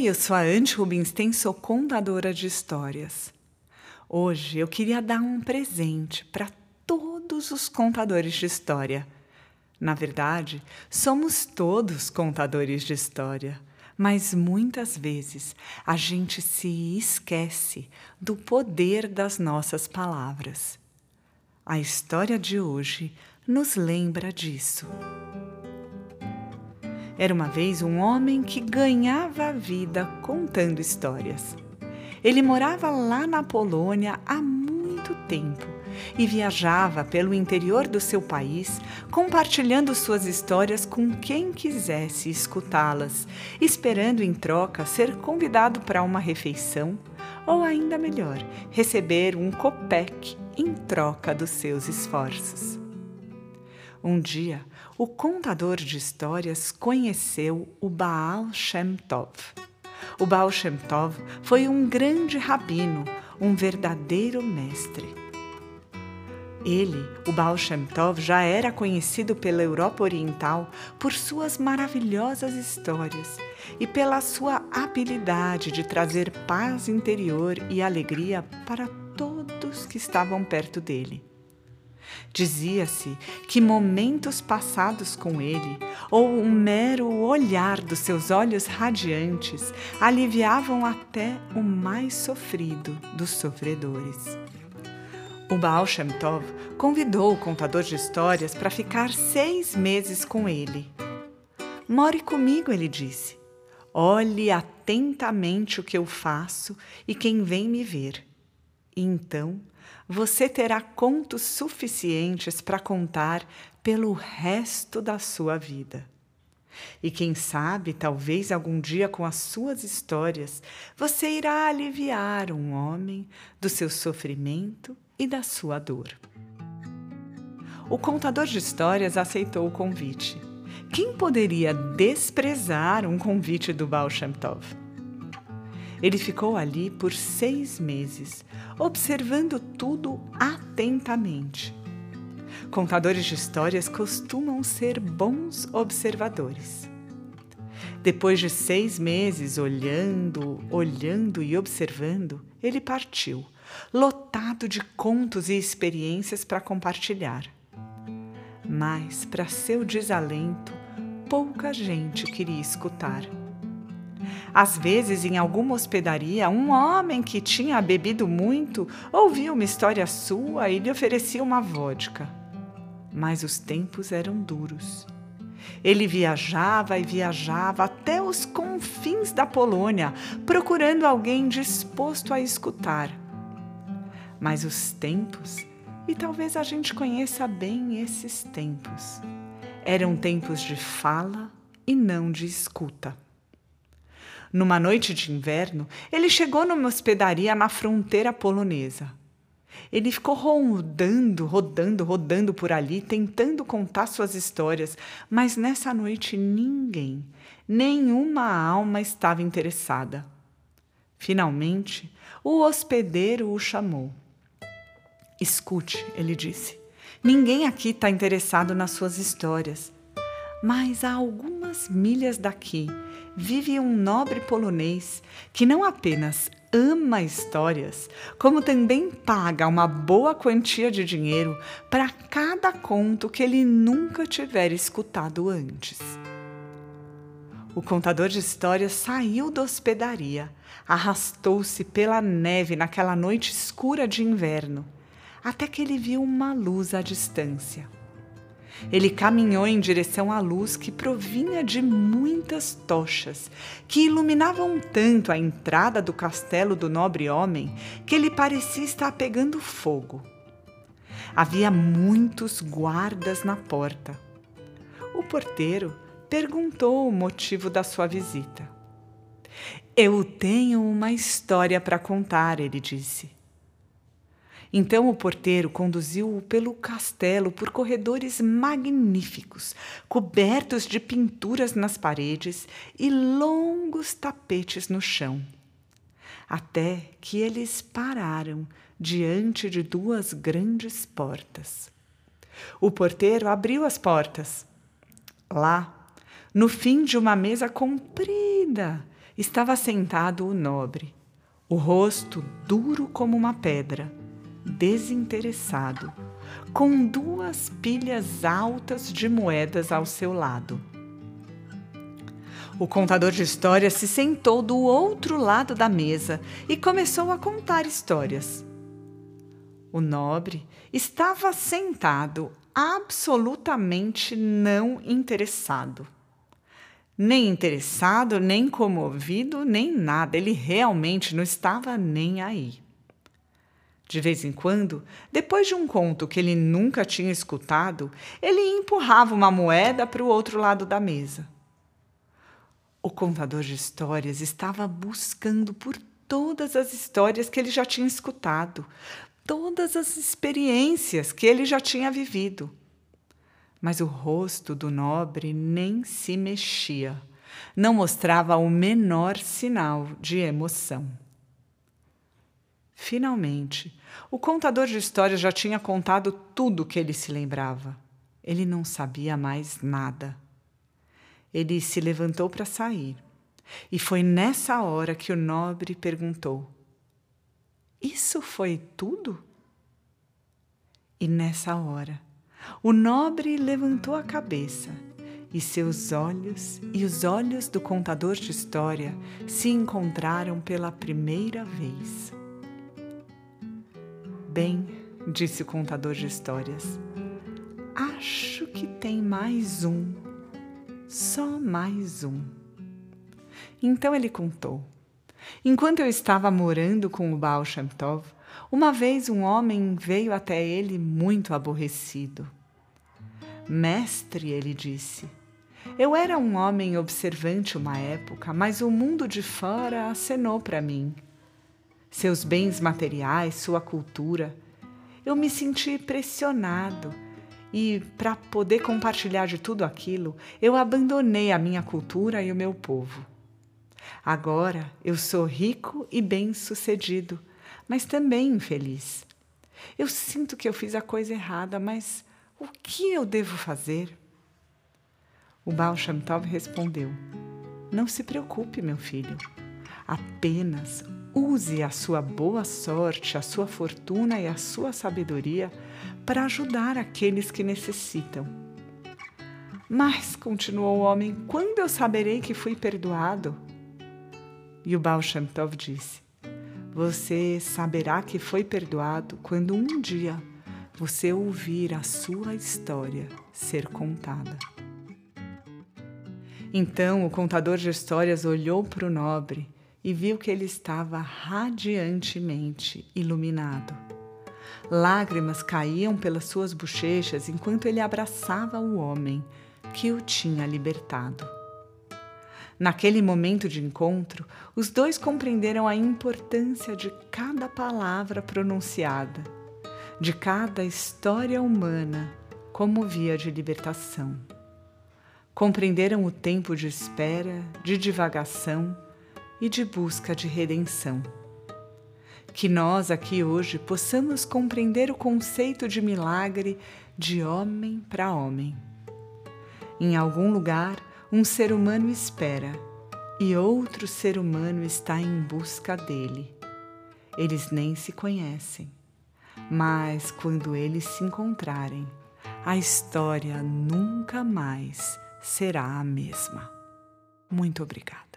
Oi, eu sou a Ante Rubinstein, sou contadora de histórias. Hoje eu queria dar um presente para todos os contadores de história. Na verdade, somos todos contadores de história, mas muitas vezes a gente se esquece do poder das nossas palavras. A história de hoje nos lembra disso. Era uma vez um homem que ganhava a vida contando histórias. Ele morava lá na Polônia há muito tempo e viajava pelo interior do seu país, compartilhando suas histórias com quem quisesse escutá-las, esperando em troca ser convidado para uma refeição ou, ainda melhor, receber um copec em troca dos seus esforços. Um dia, o contador de histórias conheceu o Baal Shem Tov. O Baal Shem Tov foi um grande rabino, um verdadeiro mestre. Ele, o Baal Shem Tov, já era conhecido pela Europa Oriental por suas maravilhosas histórias e pela sua habilidade de trazer paz interior e alegria para todos que estavam perto dele. Dizia-se que momentos passados com ele, ou um mero olhar dos seus olhos radiantes, aliviavam até o mais sofrido dos sofredores. O Baal Shem Tov convidou o contador de histórias para ficar seis meses com ele. More comigo, ele disse. Olhe atentamente o que eu faço e quem vem me ver. E então você terá contos suficientes para contar pelo resto da sua vida. E quem sabe, talvez algum dia com as suas histórias, você irá aliviar um homem do seu sofrimento e da sua dor. O contador de histórias aceitou o convite. Quem poderia desprezar um convite do Baal Shem Tov? Ele ficou ali por seis meses, observando tudo atentamente. Contadores de histórias costumam ser bons observadores. Depois de seis meses olhando, olhando e observando, ele partiu, lotado de contos e experiências para compartilhar. Mas, para seu desalento, pouca gente queria escutar. Às vezes, em alguma hospedaria, um homem que tinha bebido muito ouvia uma história sua e lhe oferecia uma vodka. Mas os tempos eram duros. Ele viajava e viajava até os confins da Polônia, procurando alguém disposto a escutar. Mas os tempos, e talvez a gente conheça bem esses tempos, eram tempos de fala e não de escuta. Numa noite de inverno, ele chegou numa hospedaria na fronteira polonesa. Ele ficou rodando, rodando, rodando por ali, tentando contar suas histórias, mas nessa noite ninguém, nenhuma alma estava interessada. Finalmente, o hospedeiro o chamou. Escute, ele disse. Ninguém aqui está interessado nas suas histórias. Mas a algumas milhas daqui vive um nobre polonês que não apenas ama histórias, como também paga uma boa quantia de dinheiro para cada conto que ele nunca tiver escutado antes. O contador de histórias saiu da hospedaria, arrastou-se pela neve naquela noite escura de inverno, até que ele viu uma luz à distância. Ele caminhou em direção à luz que provinha de muitas tochas, que iluminavam tanto a entrada do castelo do nobre homem que ele parecia estar pegando fogo. Havia muitos guardas na porta. O porteiro perguntou o motivo da sua visita. Eu tenho uma história para contar, ele disse. Então o porteiro conduziu-o pelo castelo por corredores magníficos, cobertos de pinturas nas paredes e longos tapetes no chão. Até que eles pararam diante de duas grandes portas. O porteiro abriu as portas. Lá, no fim de uma mesa comprida, estava sentado o nobre, o rosto duro como uma pedra, desinteressado, com duas pilhas altas de moedas ao seu lado. O contador de histórias se sentou do outro lado da mesa e começou a contar histórias. O nobre estava sentado absolutamente não interessado. Nem interessado, nem comovido, nem nada. Ele realmente não estava nem aí. De vez em quando, depois de um conto que ele nunca tinha escutado, ele empurrava uma moeda para o outro lado da mesa. O contador de histórias estava buscando por todas as histórias que ele já tinha escutado, todas as experiências que ele já tinha vivido. Mas o rosto do nobre nem se mexia, não mostrava o menor sinal de emoção. Finalmente, o contador de histórias já tinha contado tudo o que ele se lembrava. Ele não sabia mais nada. Ele se levantou para sair, e foi nessa hora que o nobre perguntou: isso foi tudo? E nessa hora, o nobre levantou a cabeça e seus olhos e os olhos do contador de história se encontraram pela primeira vez. Bem, disse o contador de histórias, acho que tem mais um, só mais um. Então ele contou. Enquanto eu estava morando com o Baal Shem Tov, uma vez um homem veio até ele muito aborrecido. Mestre, ele disse, eu era um homem observante uma época, mas o mundo de fora acenou para mim. Seus bens materiais, sua cultura. Eu me senti pressionado e, para poder compartilhar de tudo aquilo, eu abandonei a minha cultura e o meu povo. Agora eu sou rico e bem-sucedido, mas também infeliz. Eu sinto que eu fiz a coisa errada, mas o que eu devo fazer? O Baal Shem Tov respondeu: Não se preocupe, meu filho. Apenas use a sua boa sorte, a sua fortuna e a sua sabedoria para ajudar aqueles que necessitam. Mas, continuou o homem, quando eu saberei que fui perdoado? E o Baal Shem Tov disse: Você saberá que foi perdoado quando um dia você ouvir a sua história ser contada. Então o contador de histórias olhou para o nobre e viu que ele estava radiantemente iluminado. Lágrimas caíam pelas suas bochechas enquanto ele abraçava o homem que o tinha libertado. Naquele momento de encontro, os dois compreenderam a importância de cada palavra pronunciada, de cada história humana como via de libertação. Compreenderam o tempo de espera, de divagação e de busca de redenção. Que nós aqui hoje possamos compreender o conceito de milagre de homem para homem. Em algum lugar, um ser humano espera e outro ser humano está em busca dele. Eles nem se conhecem, mas quando eles se encontrarem, a história nunca mais será a mesma. Muito obrigada.